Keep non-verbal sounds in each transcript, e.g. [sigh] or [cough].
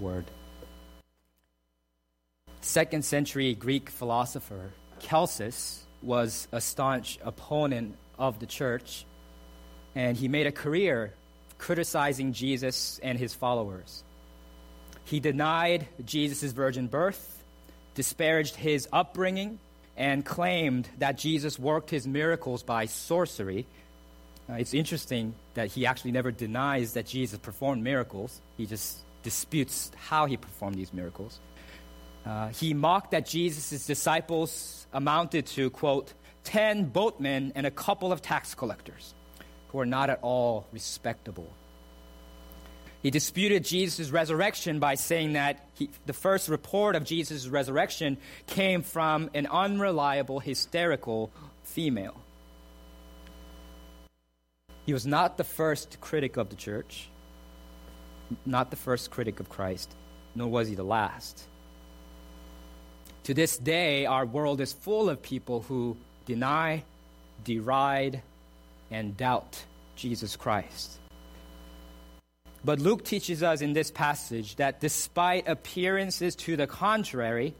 word. Second century Greek philosopher Celsus was a staunch opponent of the church, and he made a career criticizing Jesus and his followers. He denied Jesus' virgin birth, disparaged his upbringing, and claimed that Jesus worked his miracles by sorcery. Uh, it's interesting that he actually never denies that Jesus performed miracles, he just disputes how he performed these miracles. Uh, he mocked that Jesus' disciples amounted to, quote, 10 boatmen and a couple of tax collectors who are not at all respectable. He disputed Jesus' resurrection by saying that he, the first report of Jesus' resurrection came from an unreliable, hysterical female. He was not the first critic of the church, not the first critic of Christ, nor was he the last. To this day, our world is full of people who deny, deride, and doubt Jesus Christ. But Luke teaches us in this passage that despite appearances to the contrary,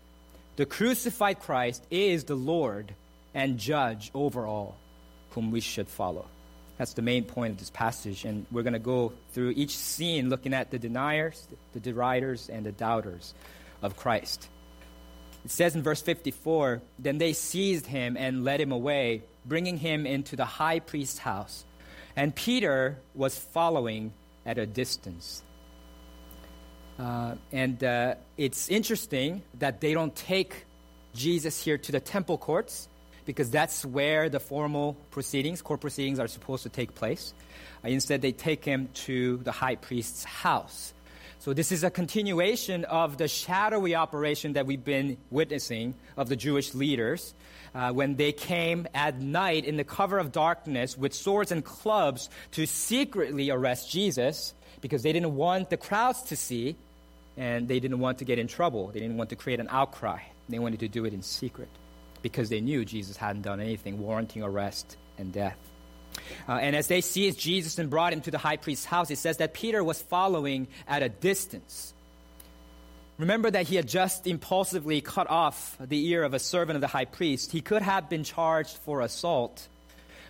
the crucified Christ is the Lord and judge over all whom we should follow. That's the main point of this passage. And we're going to go through each scene looking at the deniers, the deriders, and the doubters of Christ. It says in verse 54 Then they seized him and led him away, bringing him into the high priest's house. And Peter was following at a distance. Uh, and uh, it's interesting that they don't take Jesus here to the temple courts because that's where the formal proceedings, court proceedings, are supposed to take place. Uh, instead, they take him to the high priest's house. So this is a continuation of the shadowy operation that we've been witnessing of the Jewish leaders uh, when they came at night in the cover of darkness with swords and clubs to secretly arrest Jesus because they didn't want the crowds to see and they didn't want to get in trouble. They didn't want to create an outcry. They wanted to do it in secret because they knew Jesus hadn't done anything warranting arrest and death. Uh, and as they seized Jesus and brought him to the high priest's house, it says that Peter was following at a distance. Remember that he had just impulsively cut off the ear of a servant of the high priest. He could have been charged for assault.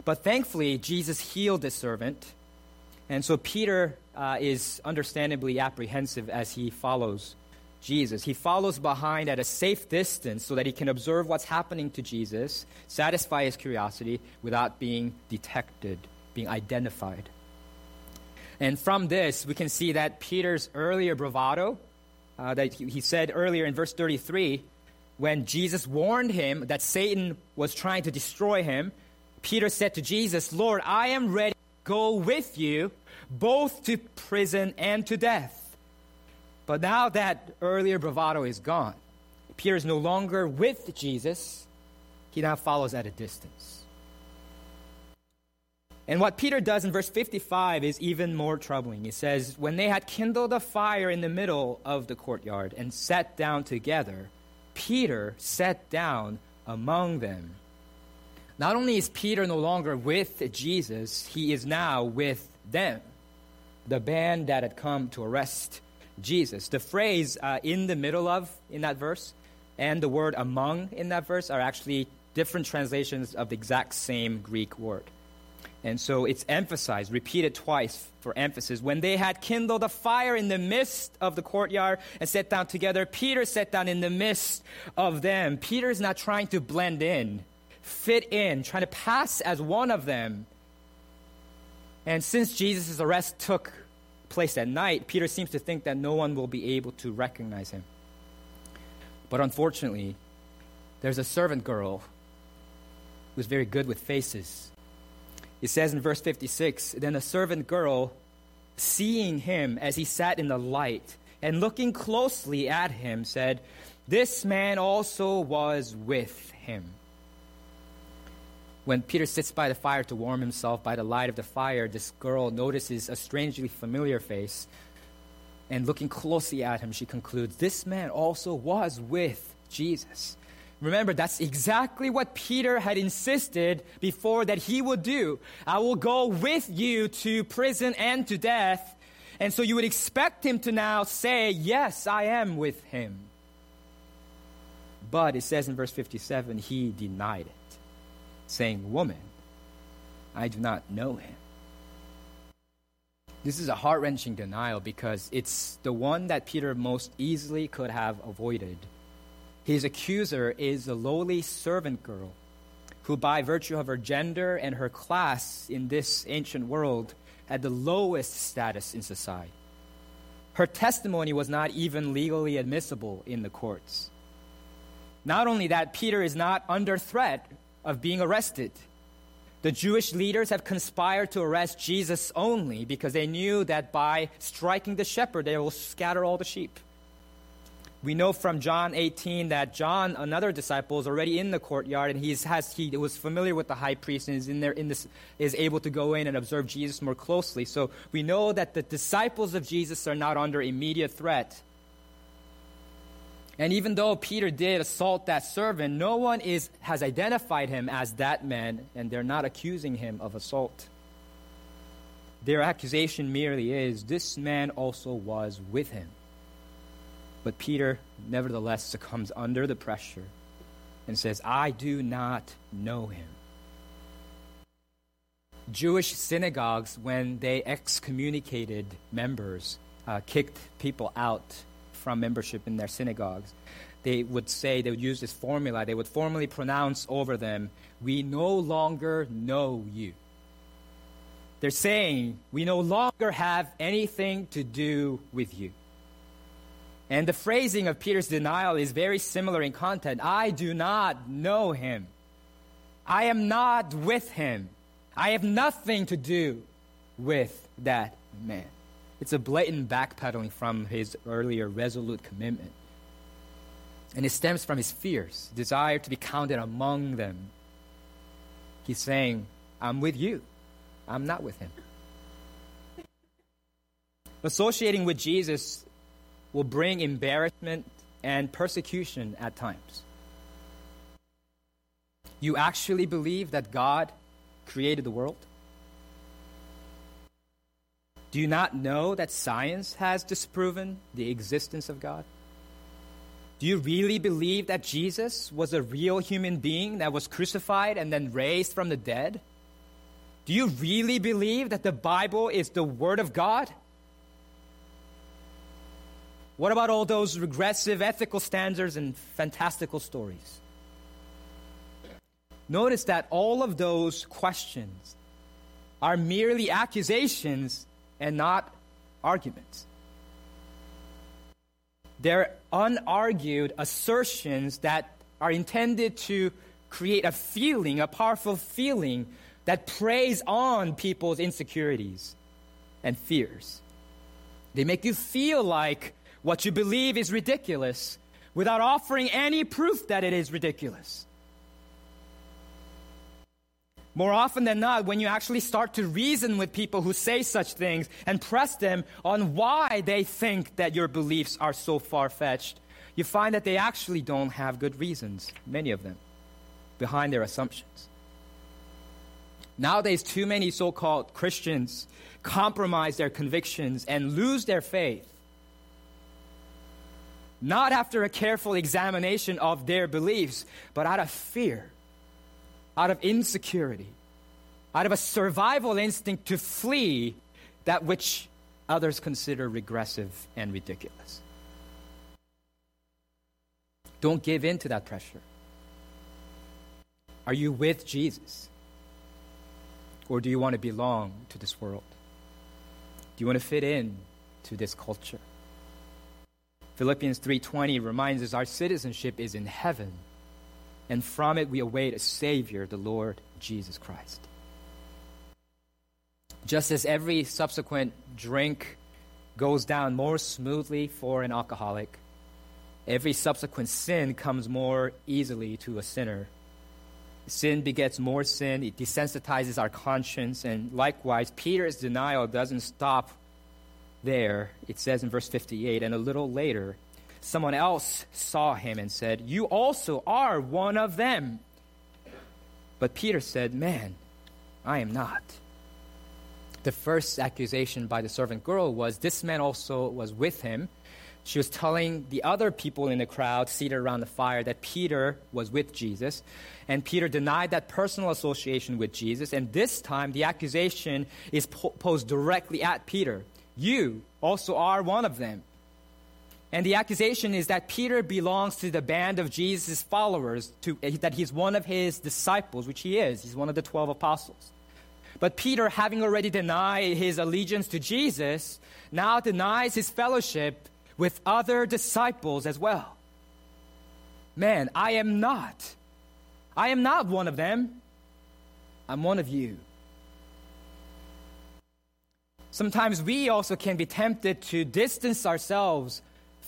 But thankfully, Jesus healed the servant. And so Peter uh, is understandably apprehensive as he follows Jesus. He follows behind at a safe distance so that he can observe what's happening to Jesus, satisfy his curiosity without being detected, being identified. And from this, we can see that Peter's earlier bravado, uh, that he said earlier in verse 33, when Jesus warned him that Satan was trying to destroy him, Peter said to Jesus, Lord, I am ready to go with you both to prison and to death. But now that earlier bravado is gone, Peter is no longer with Jesus, he now follows at a distance. And what Peter does in verse 55 is even more troubling. He says, When they had kindled a fire in the middle of the courtyard and sat down together, Peter sat down among them. Not only is Peter no longer with Jesus, he is now with them, the band that had come to arrest Jesus. The phrase uh, in the middle of in that verse and the word among in that verse are actually different translations of the exact same Greek word. And so it's emphasized, repeated twice for emphasis. When they had kindled a fire in the midst of the courtyard and sat down together, Peter sat down in the midst of them. Peter is not trying to blend in, fit in, trying to pass as one of them. And since Jesus' arrest took place at night, Peter seems to think that no one will be able to recognize him. But unfortunately, there's a servant girl who's very good with faces. It says in verse 56 Then a servant girl, seeing him as he sat in the light and looking closely at him, said, This man also was with him. When Peter sits by the fire to warm himself by the light of the fire, this girl notices a strangely familiar face. And looking closely at him, she concludes, This man also was with Jesus. Remember, that's exactly what Peter had insisted before that he would do. I will go with you to prison and to death. And so you would expect him to now say, Yes, I am with him. But it says in verse 57, he denied it, saying, Woman, I do not know him. This is a heart wrenching denial because it's the one that Peter most easily could have avoided. His accuser is a lowly servant girl who, by virtue of her gender and her class in this ancient world, had the lowest status in society. Her testimony was not even legally admissible in the courts. Not only that, Peter is not under threat of being arrested. The Jewish leaders have conspired to arrest Jesus only because they knew that by striking the shepherd, they will scatter all the sheep. We know from John 18 that John, another disciple, is already in the courtyard and he's, has, he was familiar with the high priest and is, in there in this, is able to go in and observe Jesus more closely. So we know that the disciples of Jesus are not under immediate threat. And even though Peter did assault that servant, no one is, has identified him as that man, and they're not accusing him of assault. Their accusation merely is this man also was with him. But Peter, nevertheless, succumbs under the pressure and says, I do not know him. Jewish synagogues, when they excommunicated members, uh, kicked people out from membership in their synagogues, they would say, they would use this formula, they would formally pronounce over them, We no longer know you. They're saying, We no longer have anything to do with you. And the phrasing of Peter's denial is very similar in content. I do not know him. I am not with him. I have nothing to do with that man. It's a blatant backpedaling from his earlier resolute commitment. And it stems from his fears, desire to be counted among them. He's saying, I'm with you. I'm not with him. Associating with Jesus will bring embarrassment and persecution at times. You actually believe that God created the world? Do you not know that science has disproven the existence of God? Do you really believe that Jesus was a real human being that was crucified and then raised from the dead? Do you really believe that the Bible is the Word of God? What about all those regressive ethical standards and fantastical stories? Notice that all of those questions are merely accusations and not arguments. They're unargued assertions that are intended to create a feeling, a powerful feeling that preys on people's insecurities and fears. They make you feel like what you believe is ridiculous without offering any proof that it is ridiculous. More often than not, when you actually start to reason with people who say such things and press them on why they think that your beliefs are so far fetched, you find that they actually don't have good reasons, many of them, behind their assumptions. Nowadays, too many so called Christians compromise their convictions and lose their faith not after a careful examination of their beliefs, but out of fear, out of insecurity, out of a survival instinct to flee that which others consider regressive and ridiculous. Don't give in to that pressure. Are you with Jesus? Or do you want to belong to this world? Do you want to fit in to this culture? Philippians 3:20 reminds us our citizenship is in heaven, and from it we await a savior, the Lord Jesus Christ. Just as every subsequent drink goes down more smoothly for an alcoholic, every subsequent sin comes more easily to a sinner. Sin begets more sin, it desensitizes our conscience, and likewise, Peter's denial doesn't stop there, it says in verse 58, and a little later, someone else saw him and said, You also are one of them. But Peter said, Man, I am not. The first accusation by the servant girl was this man also was with him. She was telling the other people in the crowd seated around the fire that Peter was with Jesus. And Peter denied that personal association with Jesus. And this time, the accusation is po- posed directly at Peter. You also are one of them. And the accusation is that Peter belongs to the band of Jesus' followers, to, eh, that he's one of his disciples, which he is. He's one of the 12 apostles. But Peter, having already denied his allegiance to Jesus, now denies his fellowship with other disciples as well. Man, I am not. I am not one of them. I'm one of you. Sometimes we also can be tempted to distance ourselves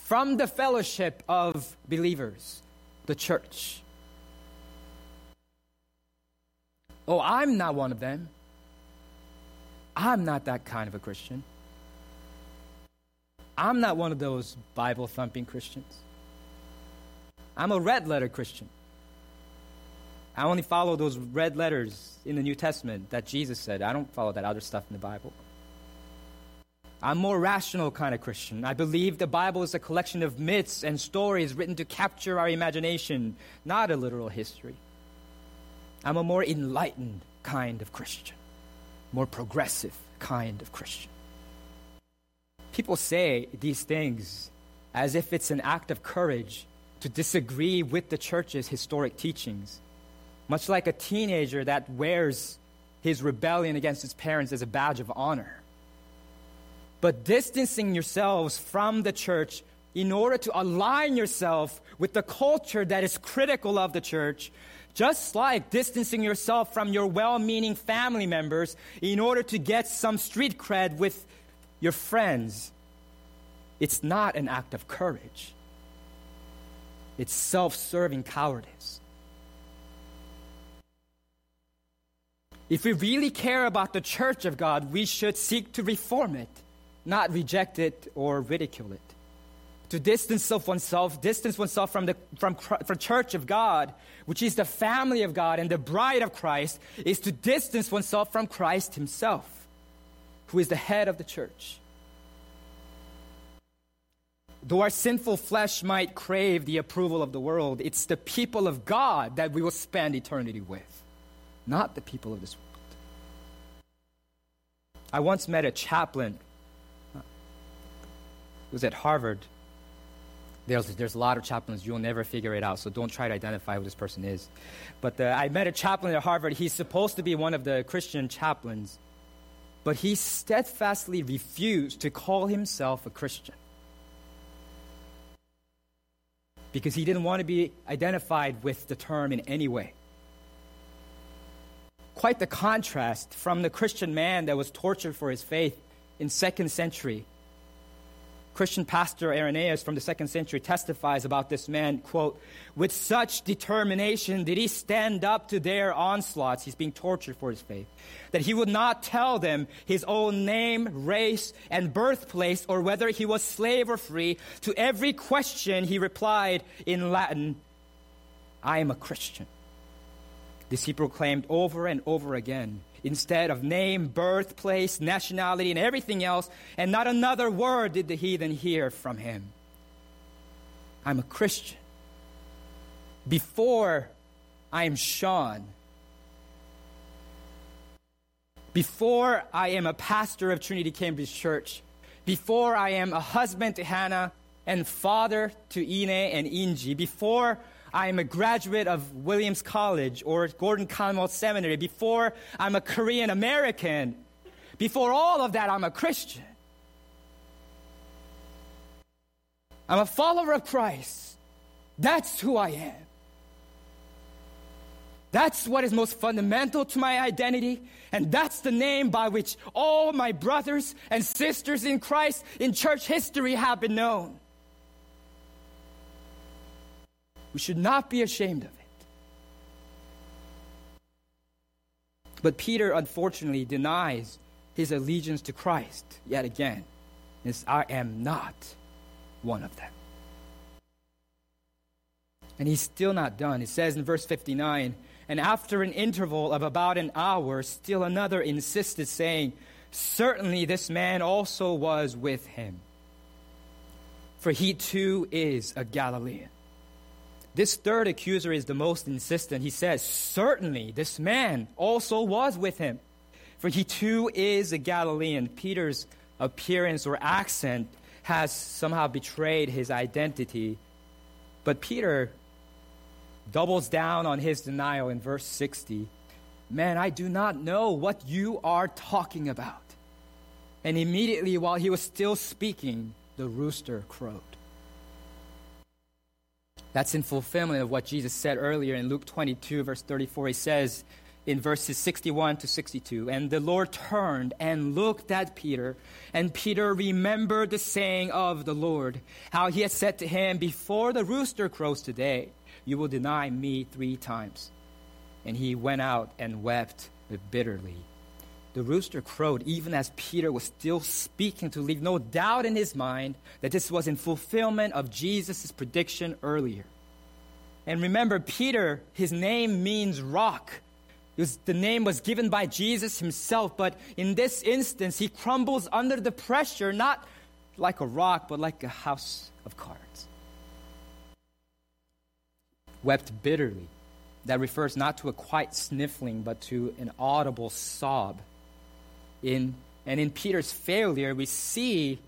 from the fellowship of believers, the church. Oh, I'm not one of them. I'm not that kind of a Christian. I'm not one of those Bible thumping Christians. I'm a red letter Christian. I only follow those red letters in the New Testament that Jesus said. I don't follow that other stuff in the Bible. I'm more rational kind of Christian. I believe the Bible is a collection of myths and stories written to capture our imagination, not a literal history. I'm a more enlightened kind of Christian, more progressive kind of Christian. People say these things as if it's an act of courage to disagree with the church's historic teachings, much like a teenager that wears his rebellion against his parents as a badge of honor but distancing yourselves from the church in order to align yourself with the culture that is critical of the church, just like distancing yourself from your well meaning family members in order to get some street cred with your friends. It's not an act of courage, it's self serving cowardice. If we really care about the church of God, we should seek to reform it not reject it or ridicule it. To distance oneself, distance oneself from the from, from church of God, which is the family of God and the bride of Christ, is to distance oneself from Christ Himself, who is the head of the church. Though our sinful flesh might crave the approval of the world, it's the people of God that we will spend eternity with, not the people of this world. I once met a chaplain was at Harvard. There's, there's a lot of chaplains. You'll never figure it out, so don't try to identify who this person is. But uh, I met a chaplain at Harvard. He's supposed to be one of the Christian chaplains, but he steadfastly refused to call himself a Christian because he didn't want to be identified with the term in any way. Quite the contrast from the Christian man that was tortured for his faith in second century Christian pastor Irenaeus from the second century testifies about this man, quote, with such determination did he stand up to their onslaughts, he's being tortured for his faith, that he would not tell them his own name, race, and birthplace, or whether he was slave or free. To every question he replied in Latin, I am a Christian. This he proclaimed over and over again instead of name, birthplace, nationality, and everything else, and not another word did the heathen hear from him. I'm a Christian. Before I am Shawn, before I am a pastor of Trinity Cambridge Church, before I am a husband to Hannah and father to Ine and Inji, before I am a graduate of Williams College or Gordon Conwell Seminary, before I'm a Korean American, before all of that, I'm a Christian. I'm a follower of Christ. That's who I am. That's what is most fundamental to my identity, and that's the name by which all my brothers and sisters in Christ in church history have been known. We should not be ashamed of it. But Peter, unfortunately, denies his allegiance to Christ yet again. Says, I am not one of them. And he's still not done. It says in verse 59 And after an interval of about an hour, still another insisted, saying, Certainly, this man also was with him, for he too is a Galilean. This third accuser is the most insistent. He says, Certainly, this man also was with him, for he too is a Galilean. Peter's appearance or accent has somehow betrayed his identity. But Peter doubles down on his denial in verse 60. Man, I do not know what you are talking about. And immediately, while he was still speaking, the rooster crowed. That's in fulfillment of what Jesus said earlier in Luke 22, verse 34. He says in verses 61 to 62 And the Lord turned and looked at Peter, and Peter remembered the saying of the Lord, how he had said to him, Before the rooster crows today, you will deny me three times. And he went out and wept bitterly. The rooster crowed even as Peter was still speaking to leave no doubt in his mind that this was in fulfillment of Jesus' prediction earlier. And remember, Peter, his name means rock. Was, the name was given by Jesus himself, but in this instance, he crumbles under the pressure, not like a rock, but like a house of cards. Wept bitterly. That refers not to a quiet sniffling, but to an audible sob in, and in Peter's failure, we see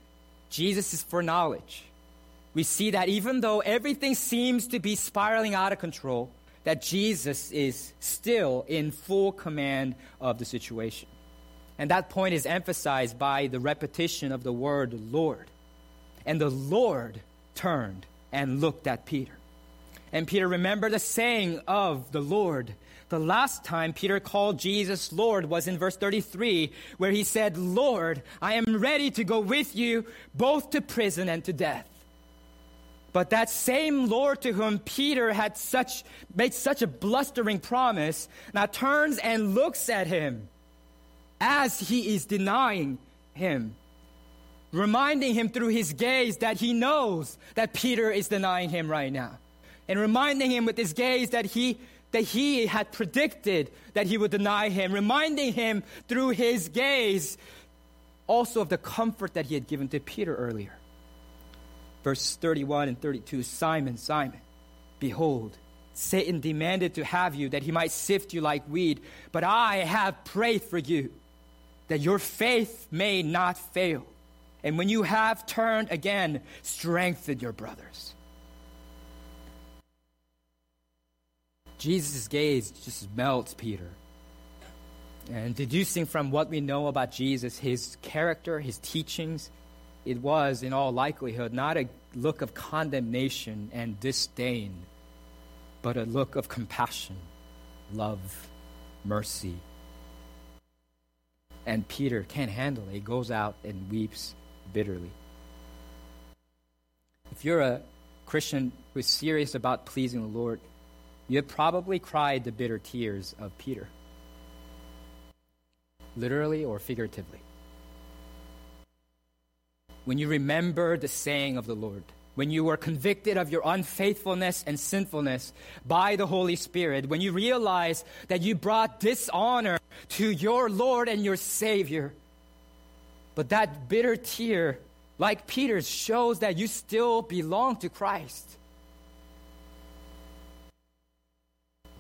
Jesus' foreknowledge. We see that even though everything seems to be spiraling out of control, that Jesus is still in full command of the situation. And that point is emphasized by the repetition of the word Lord. And the Lord turned and looked at Peter. And Peter remembered the saying of the Lord the last time Peter called Jesus Lord was in verse 33, where he said, Lord, I am ready to go with you both to prison and to death. But that same Lord to whom Peter had such, made such a blustering promise now turns and looks at him as he is denying him, reminding him through his gaze that he knows that Peter is denying him right now, and reminding him with his gaze that he that he had predicted that he would deny him, reminding him through his gaze also of the comfort that he had given to Peter earlier. Verse 31 and 32 Simon, Simon, behold, Satan demanded to have you that he might sift you like wheat, but I have prayed for you that your faith may not fail. And when you have turned again, strengthen your brothers. Jesus' gaze just melts Peter. And deducing from what we know about Jesus, his character, his teachings, it was, in all likelihood, not a look of condemnation and disdain, but a look of compassion, love, mercy. And Peter can't handle it. He goes out and weeps bitterly. If you're a Christian who is serious about pleasing the Lord, you have probably cried the bitter tears of Peter, literally or figuratively. When you remember the saying of the Lord, when you were convicted of your unfaithfulness and sinfulness by the Holy Spirit, when you realize that you brought dishonor to your Lord and your Savior, but that bitter tear, like Peter's, shows that you still belong to Christ.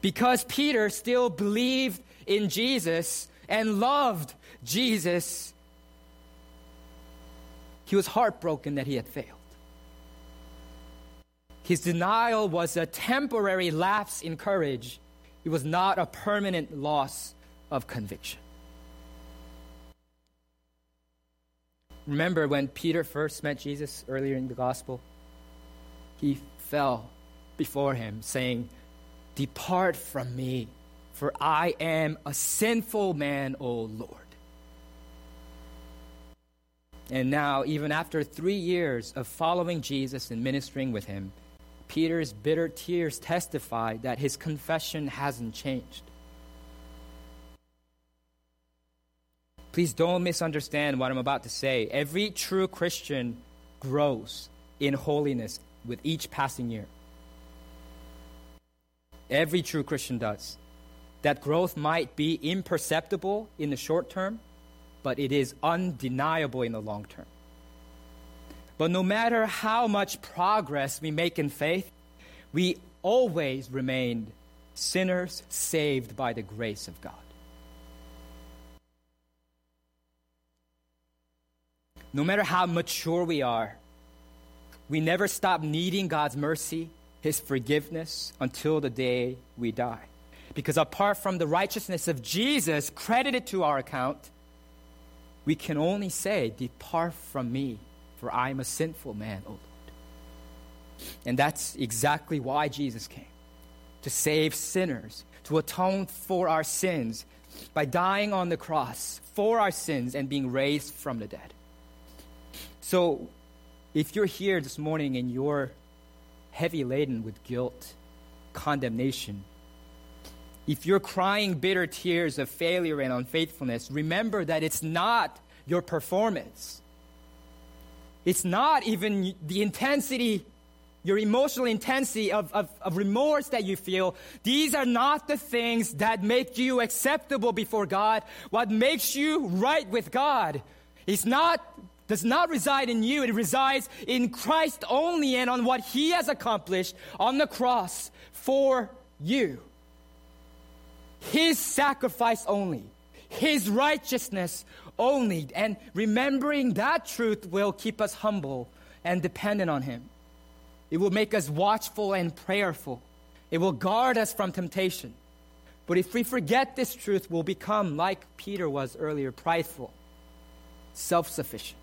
Because Peter still believed in Jesus and loved Jesus, he was heartbroken that he had failed. His denial was a temporary lapse in courage, it was not a permanent loss of conviction. Remember when Peter first met Jesus earlier in the gospel? He fell before him, saying, Depart from me, for I am a sinful man, O Lord. And now, even after three years of following Jesus and ministering with him, Peter's bitter tears testify that his confession hasn't changed. Please don't misunderstand what I'm about to say. Every true Christian grows in holiness with each passing year. Every true Christian does. That growth might be imperceptible in the short term, but it is undeniable in the long term. But no matter how much progress we make in faith, we always remain sinners saved by the grace of God. No matter how mature we are, we never stop needing God's mercy, His forgiveness until the day we die. Because apart from the righteousness of Jesus credited to our account, we can only say, Depart from me, for I am a sinful man, O Lord. And that's exactly why Jesus came to save sinners, to atone for our sins by dying on the cross for our sins and being raised from the dead. So, if you're here this morning and you're heavy laden with guilt, condemnation, if you're crying bitter tears of failure and unfaithfulness, remember that it's not your performance. It's not even the intensity, your emotional intensity of, of, of, remorse that you feel. These are not the things that make you acceptable before God. What makes you right with God is not does not reside in you. It resides in Christ only and on what He has accomplished on the cross for you. His sacrifice only, His righteousness only. And remembering that truth will keep us humble and dependent on Him. It will make us watchful and prayerful. It will guard us from temptation. But if we forget this truth, we'll become like Peter was earlier prideful, self sufficient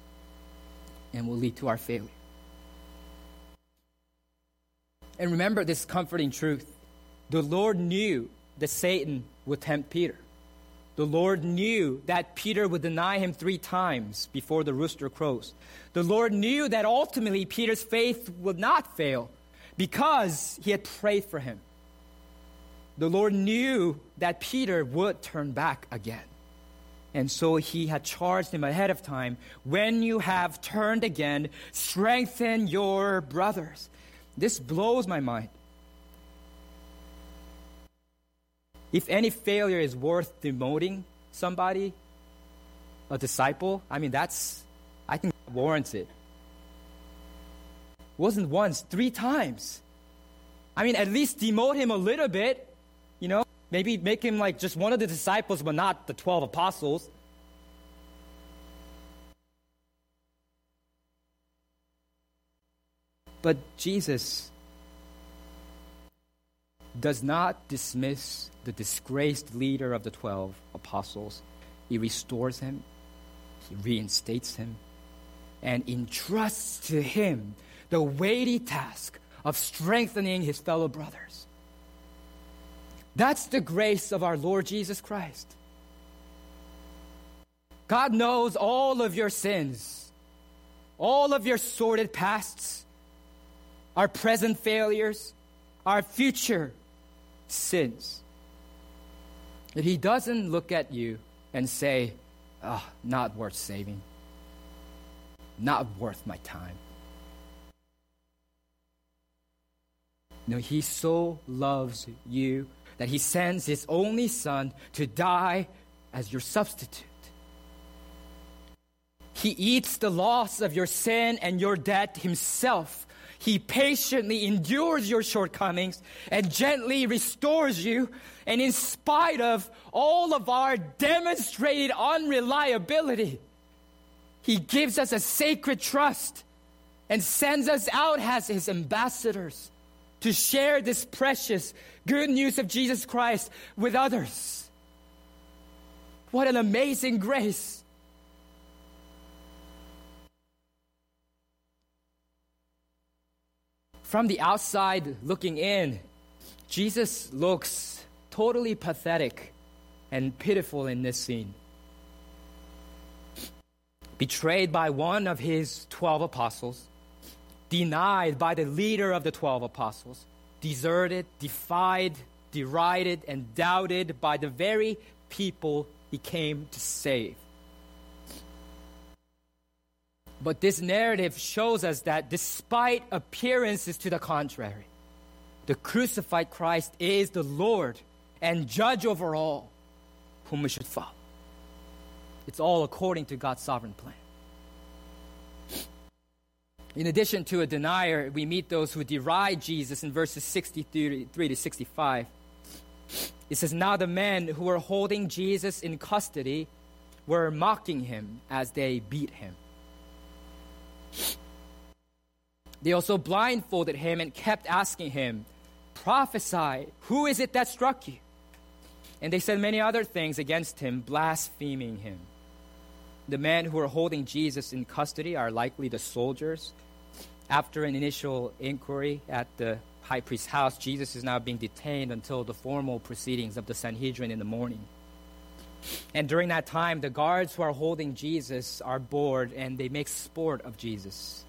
and will lead to our failure. And remember this comforting truth the Lord knew that Satan would tempt Peter. The Lord knew that Peter would deny him three times before the rooster crows. The Lord knew that ultimately Peter's faith would not fail because he had prayed for him. The Lord knew that Peter would turn back again. And so he had charged him ahead of time when you have turned again, strengthen your brothers. This blows my mind. If any failure is worth demoting somebody, a disciple, I mean, that's, I think, warrants it. Wasn't once, three times. I mean, at least demote him a little bit? Maybe make him like just one of the disciples, but not the 12 apostles. But Jesus does not dismiss the disgraced leader of the 12 apostles. He restores him, he reinstates him, and entrusts to him the weighty task of strengthening his fellow brothers. That's the grace of our Lord Jesus Christ. God knows all of your sins, all of your sordid pasts, our present failures, our future sins. That He doesn't look at you and say, oh, not worth saving, not worth my time. No, He so loves you that he sends his only son to die as your substitute. He eats the loss of your sin and your debt himself. He patiently endures your shortcomings and gently restores you. And in spite of all of our demonstrated unreliability, He gives us a sacred trust and sends us out as His ambassadors to share this precious good news of Jesus Christ with others. What an amazing grace! From the outside looking in, Jesus looks totally pathetic and pitiful in this scene. Betrayed by one of his 12 apostles, denied by the leader of the 12 apostles, deserted, defied, derided, and doubted by the very people he came to save. But this narrative shows us that despite appearances to the contrary, the crucified Christ is the Lord and judge over all whom we should follow. It's all according to God's sovereign plan. In addition to a denier, we meet those who deride Jesus in verses 63 to 65. It says, Now the men who were holding Jesus in custody were mocking him as they beat him. They also blindfolded him and kept asking him, Prophesy, who is it that struck you? And they said many other things against him, blaspheming him. The men who were holding Jesus in custody are likely the soldiers. After an initial inquiry at the high priest's house, Jesus is now being detained until the formal proceedings of the Sanhedrin in the morning. And during that time, the guards who are holding Jesus are bored and they make sport of Jesus.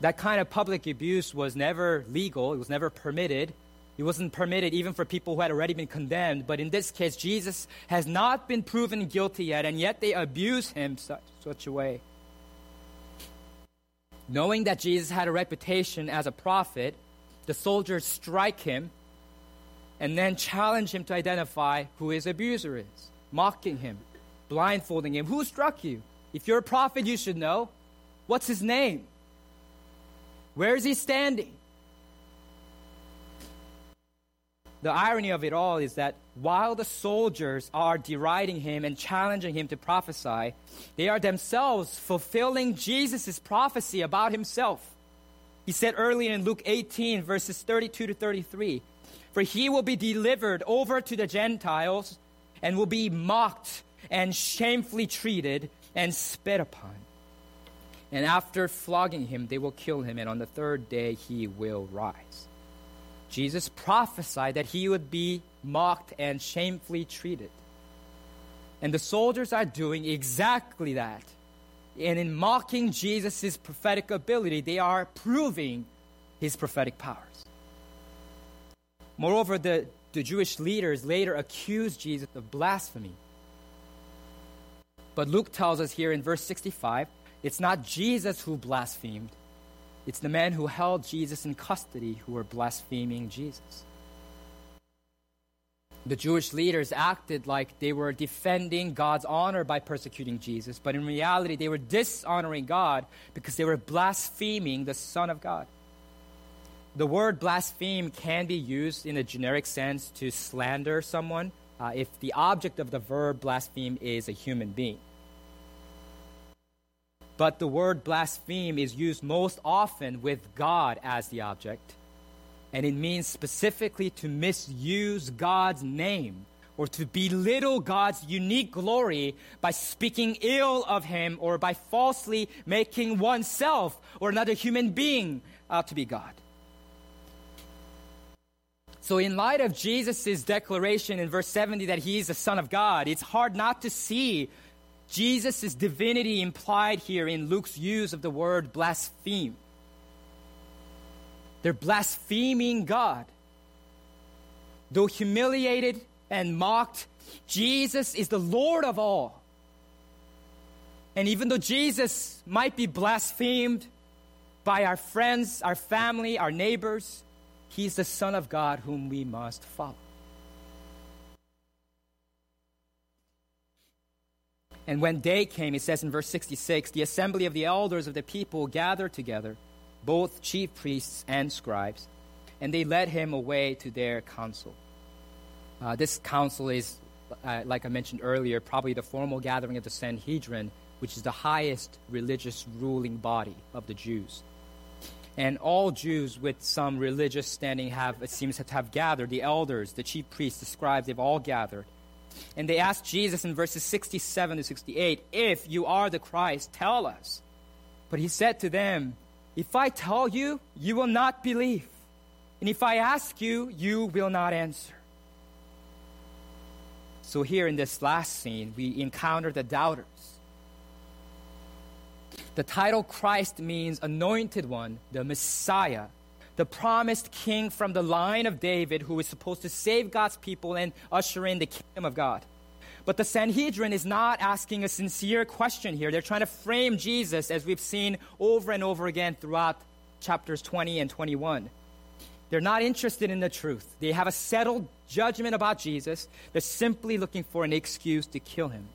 That kind of public abuse was never legal, it was never permitted. It wasn't permitted even for people who had already been condemned. But in this case, Jesus has not been proven guilty yet, and yet they abuse him such, such a way. Knowing that Jesus had a reputation as a prophet, the soldiers strike him and then challenge him to identify who his abuser is, mocking him, blindfolding him. Who struck you? If you're a prophet, you should know. What's his name? Where is he standing? The irony of it all is that while the soldiers are deriding him and challenging him to prophesy, they are themselves fulfilling Jesus' prophecy about himself. He said earlier in Luke 18, verses 32 to 33 For he will be delivered over to the Gentiles and will be mocked and shamefully treated and spit upon. And after flogging him, they will kill him, and on the third day he will rise. Jesus prophesied that he would be mocked and shamefully treated. And the soldiers are doing exactly that. And in mocking Jesus' prophetic ability, they are proving his prophetic powers. Moreover, the, the Jewish leaders later accused Jesus of blasphemy. But Luke tells us here in verse 65 it's not Jesus who blasphemed, it's the men who held Jesus in custody who were blaspheming Jesus. The Jewish leaders acted like they were defending God's honor by persecuting Jesus, but in reality, they were dishonoring God because they were blaspheming the Son of God. The word blaspheme can be used in a generic sense to slander someone uh, if the object of the verb blaspheme is a human being but the word blaspheme is used most often with God as the object. And it means specifically to misuse God's name or to belittle God's unique glory by speaking ill of Him or by falsely making oneself or another human being out to be God. So, in light of Jesus' declaration in verse 70 that he is the Son of God, it's hard not to see Jesus' divinity implied here in Luke's use of the word blaspheme. They're blaspheming God. Though humiliated and mocked, Jesus is the Lord of all. And even though Jesus might be blasphemed by our friends, our family, our neighbors, he's the Son of God whom we must follow. And when day came, it says in verse 66 the assembly of the elders of the people gathered together, both chief priests and scribes, and they led him away to their council. Uh, this council is, uh, like I mentioned earlier, probably the formal gathering of the Sanhedrin, which is the highest religious ruling body of the Jews. And all Jews with some religious standing have, it seems, have gathered. The elders, the chief priests, the scribes, they've all gathered. And they asked Jesus in verses 67 to 68, If you are the Christ, tell us. But he said to them, If I tell you, you will not believe. And if I ask you, you will not answer. So here in this last scene, we encounter the doubters. The title Christ means anointed one, the Messiah, the promised king from the line of David who is supposed to save God's people and usher in the kingdom of God. But the Sanhedrin is not asking a sincere question here. They're trying to frame Jesus as we've seen over and over again throughout chapters 20 and 21. They're not interested in the truth. They have a settled judgment about Jesus. They're simply looking for an excuse to kill him.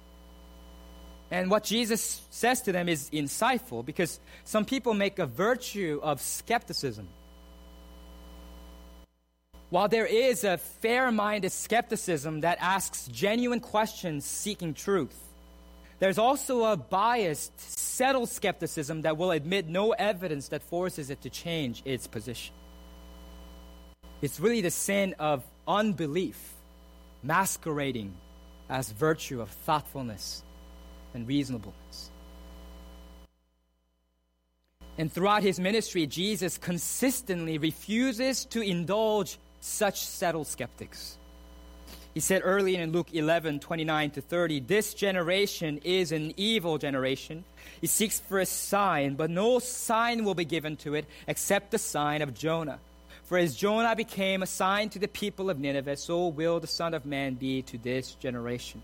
And what Jesus says to them is insightful because some people make a virtue of skepticism. While there is a fair minded skepticism that asks genuine questions seeking truth, there's also a biased, settled skepticism that will admit no evidence that forces it to change its position. It's really the sin of unbelief masquerading as virtue of thoughtfulness and reasonableness. And throughout his ministry, Jesus consistently refuses to indulge such settled skeptics. He said earlier in Luke 11, 29 to 30, This generation is an evil generation. It seeks for a sign, but no sign will be given to it except the sign of Jonah. For as Jonah became a sign to the people of Nineveh, so will the Son of Man be to this generation.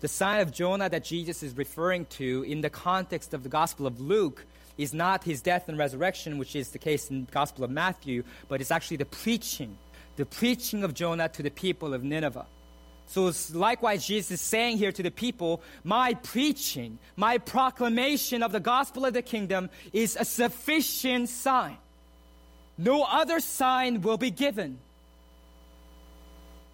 The sign of Jonah that Jesus is referring to in the context of the Gospel of Luke is not his death and resurrection, which is the case in the Gospel of Matthew, but it's actually the preaching, the preaching of Jonah to the people of Nineveh. So likewise, Jesus is saying here to the people, my preaching, my proclamation of the gospel of the kingdom is a sufficient sign. No other sign will be given.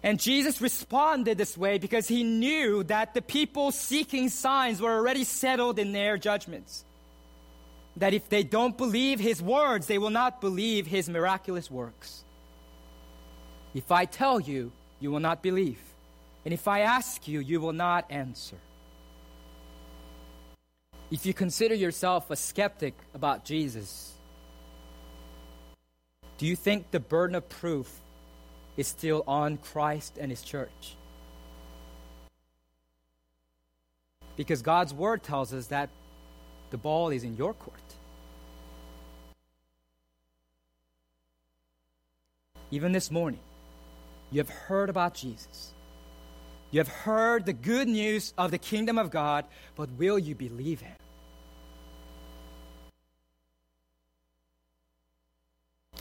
And Jesus responded this way because he knew that the people seeking signs were already settled in their judgments. That if they don't believe his words, they will not believe his miraculous works. If I tell you, you will not believe. And if I ask you, you will not answer. If you consider yourself a skeptic about Jesus, do you think the burden of proof is still on Christ and His church? Because God's Word tells us that the ball is in your court. Even this morning, you have heard about Jesus. You have heard the good news of the kingdom of God, but will you believe Him?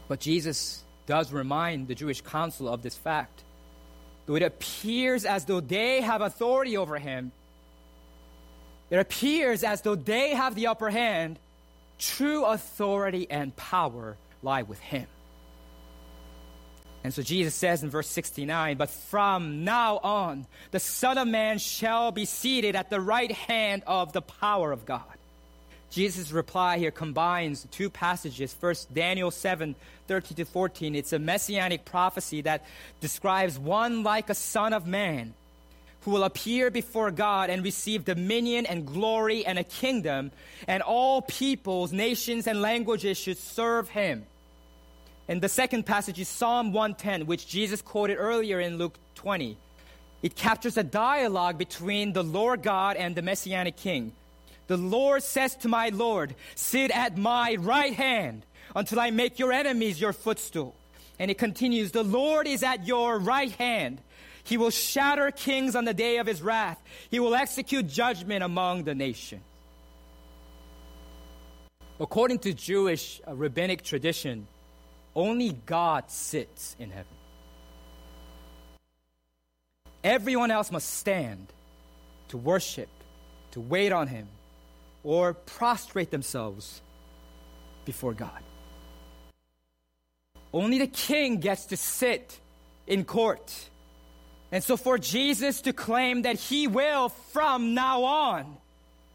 But Jesus does remind the Jewish council of this fact. Though it appears as though they have authority over him, it appears as though they have the upper hand, true authority and power lie with him. And so Jesus says in verse 69 But from now on, the Son of Man shall be seated at the right hand of the power of God. Jesus' reply here combines two passages. First, Daniel 7 13 to 14. It's a messianic prophecy that describes one like a son of man who will appear before God and receive dominion and glory and a kingdom, and all peoples, nations, and languages should serve him. And the second passage is Psalm 110, which Jesus quoted earlier in Luke 20. It captures a dialogue between the Lord God and the messianic king. The Lord says to my Lord, Sit at my right hand until I make your enemies your footstool. And it continues, The Lord is at your right hand. He will shatter kings on the day of his wrath. He will execute judgment among the nations. According to Jewish uh, rabbinic tradition, only God sits in heaven. Everyone else must stand to worship, to wait on him, or prostrate themselves before God. Only the king gets to sit in court. And so, for Jesus to claim that he will from now on,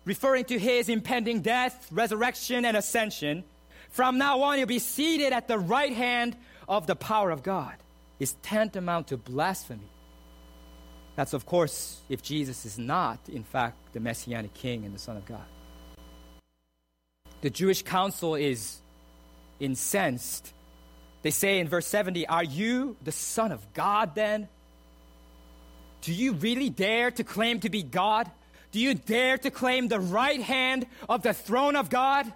referring to his impending death, resurrection, and ascension, from now on you'll be seated at the right hand of the power of God, is tantamount to blasphemy. That's, of course, if Jesus is not, in fact, the Messianic King and the Son of God. The Jewish council is incensed. They say in verse 70, Are you the Son of God then? Do you really dare to claim to be God? Do you dare to claim the right hand of the throne of God?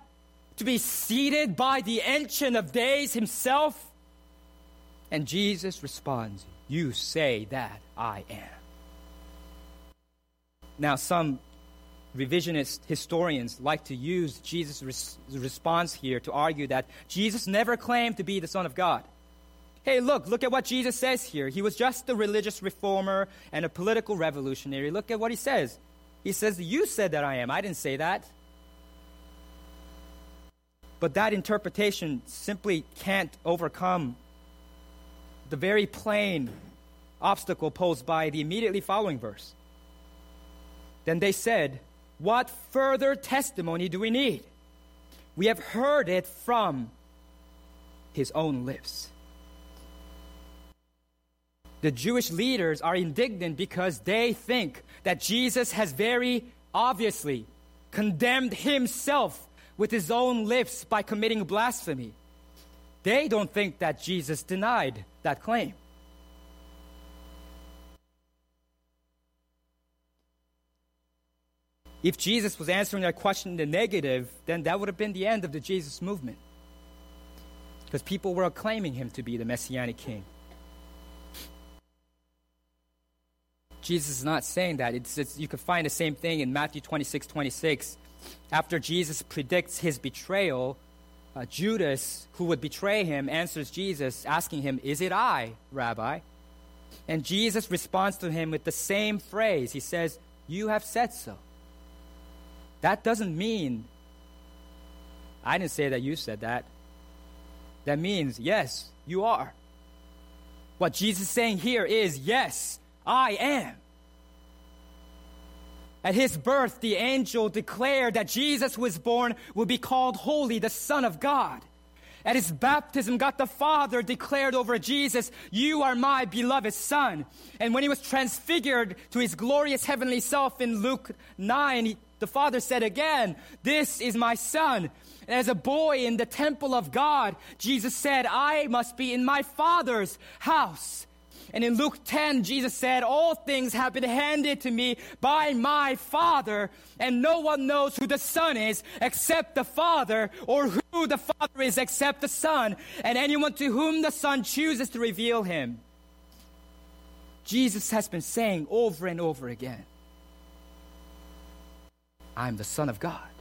To be seated by the Ancient of Days himself? And Jesus responds, You say that I am. Now, some revisionist historians like to use Jesus' res- response here to argue that Jesus never claimed to be the Son of God. Hey, look, look at what Jesus says here. He was just a religious reformer and a political revolutionary. Look at what he says. He says, You said that I am. I didn't say that. But that interpretation simply can't overcome the very plain obstacle posed by the immediately following verse. Then they said, What further testimony do we need? We have heard it from his own lips. The Jewish leaders are indignant because they think that Jesus has very obviously condemned himself with his own lips by committing blasphemy. They don't think that Jesus denied that claim. If Jesus was answering that question in the negative, then that would have been the end of the Jesus movement. Because people were acclaiming him to be the messianic king. Jesus is not saying that. It's, it's, you can find the same thing in Matthew 26 26. After Jesus predicts his betrayal, uh, Judas, who would betray him, answers Jesus, asking him, Is it I, Rabbi? And Jesus responds to him with the same phrase. He says, You have said so. That doesn't mean, I didn't say that you said that. That means, yes, you are. What Jesus is saying here is, yes, I am. At his birth, the angel declared that Jesus was born would be called holy, the Son of God. At his baptism, God the Father declared over Jesus, You are my beloved Son. And when he was transfigured to his glorious heavenly self in Luke 9, the father said again, This is my son. And as a boy in the temple of God, Jesus said, I must be in my father's house. And in Luke 10, Jesus said, All things have been handed to me by my Father, and no one knows who the Son is except the Father, or who the Father is except the Son, and anyone to whom the Son chooses to reveal him. Jesus has been saying over and over again, I'm the Son of God.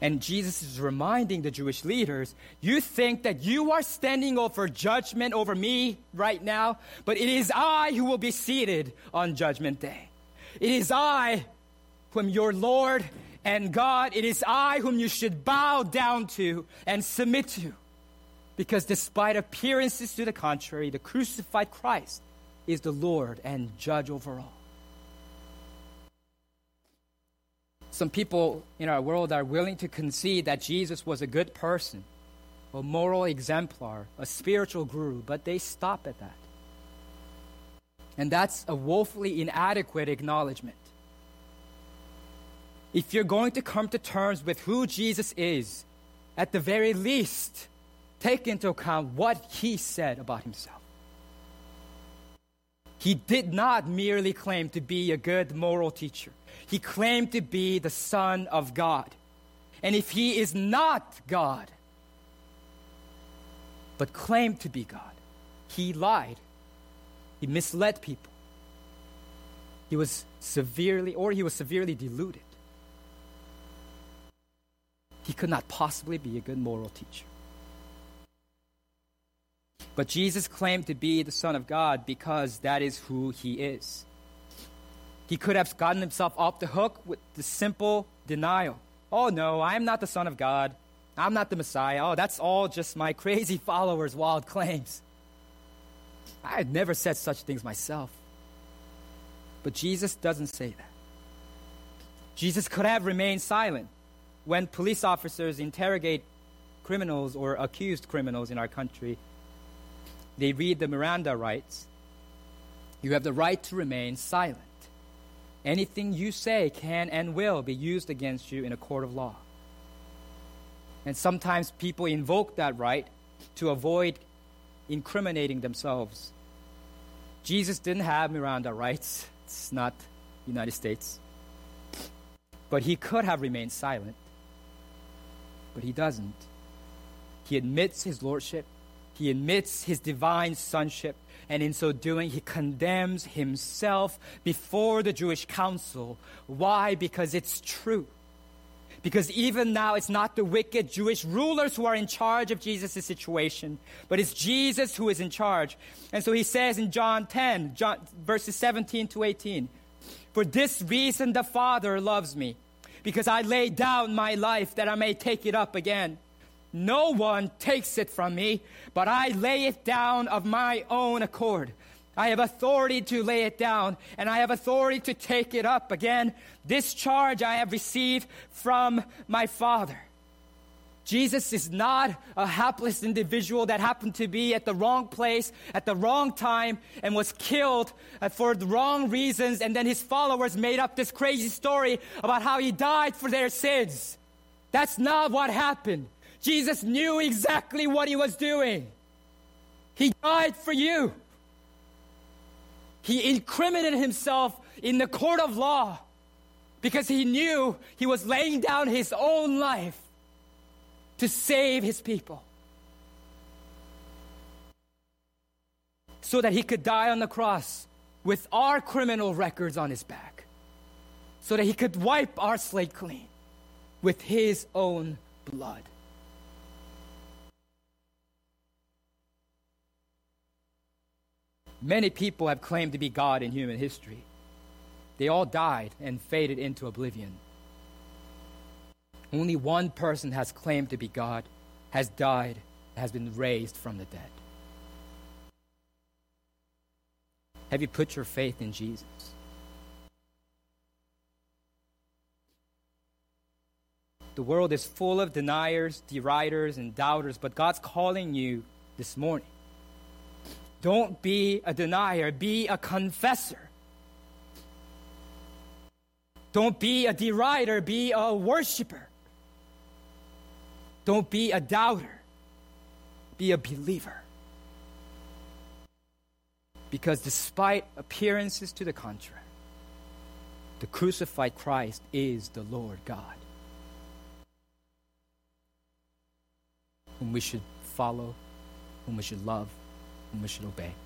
And Jesus is reminding the Jewish leaders, you think that you are standing over judgment over me right now, but it is I who will be seated on judgment day. It is I whom your Lord and God, it is I whom you should bow down to and submit to. Because despite appearances to the contrary, the crucified Christ is the Lord and judge over all. Some people in our world are willing to concede that Jesus was a good person, a moral exemplar, a spiritual guru, but they stop at that. And that's a woefully inadequate acknowledgement. If you're going to come to terms with who Jesus is, at the very least, take into account what he said about himself. He did not merely claim to be a good moral teacher. He claimed to be the Son of God. And if he is not God, but claimed to be God, he lied. He misled people. He was severely, or he was severely deluded. He could not possibly be a good moral teacher. But Jesus claimed to be the Son of God because that is who he is. He could have gotten himself off the hook with the simple denial. Oh no, I am not the Son of God. I'm not the Messiah. Oh, that's all just my crazy [laughs] followers' wild claims. I had never said such things myself. But Jesus doesn't say that. Jesus could have remained silent when police officers interrogate criminals or accused criminals in our country. They read the Miranda rights. You have the right to remain silent. Anything you say can and will be used against you in a court of law. And sometimes people invoke that right to avoid incriminating themselves. Jesus didn't have Miranda rights. It's not the United States. But he could have remained silent. But he doesn't. He admits his lordship. He admits his divine sonship and in so doing, he condemns himself before the Jewish council. Why? Because it's true. Because even now, it's not the wicked Jewish rulers who are in charge of Jesus' situation, but it's Jesus who is in charge. And so he says in John 10, John, verses 17 to 18, For this reason the Father loves me, because I lay down my life that I may take it up again. No one takes it from me, but I lay it down of my own accord. I have authority to lay it down, and I have authority to take it up again. This charge I have received from my Father. Jesus is not a hapless individual that happened to be at the wrong place at the wrong time and was killed uh, for the wrong reasons, and then his followers made up this crazy story about how he died for their sins. That's not what happened. Jesus knew exactly what he was doing. He died for you. He incriminated himself in the court of law because he knew he was laying down his own life to save his people. So that he could die on the cross with our criminal records on his back. So that he could wipe our slate clean with his own blood. Many people have claimed to be God in human history. They all died and faded into oblivion. Only one person has claimed to be God, has died, has been raised from the dead. Have you put your faith in Jesus? The world is full of deniers, deriders, and doubters, but God's calling you this morning don't be a denier, be a confessor. Don't be a derider, be a worshiper. Don't be a doubter, be a believer. Because despite appearances to the contrary, the crucified Christ is the Lord God, whom we should follow, whom we should love, whom we should obey.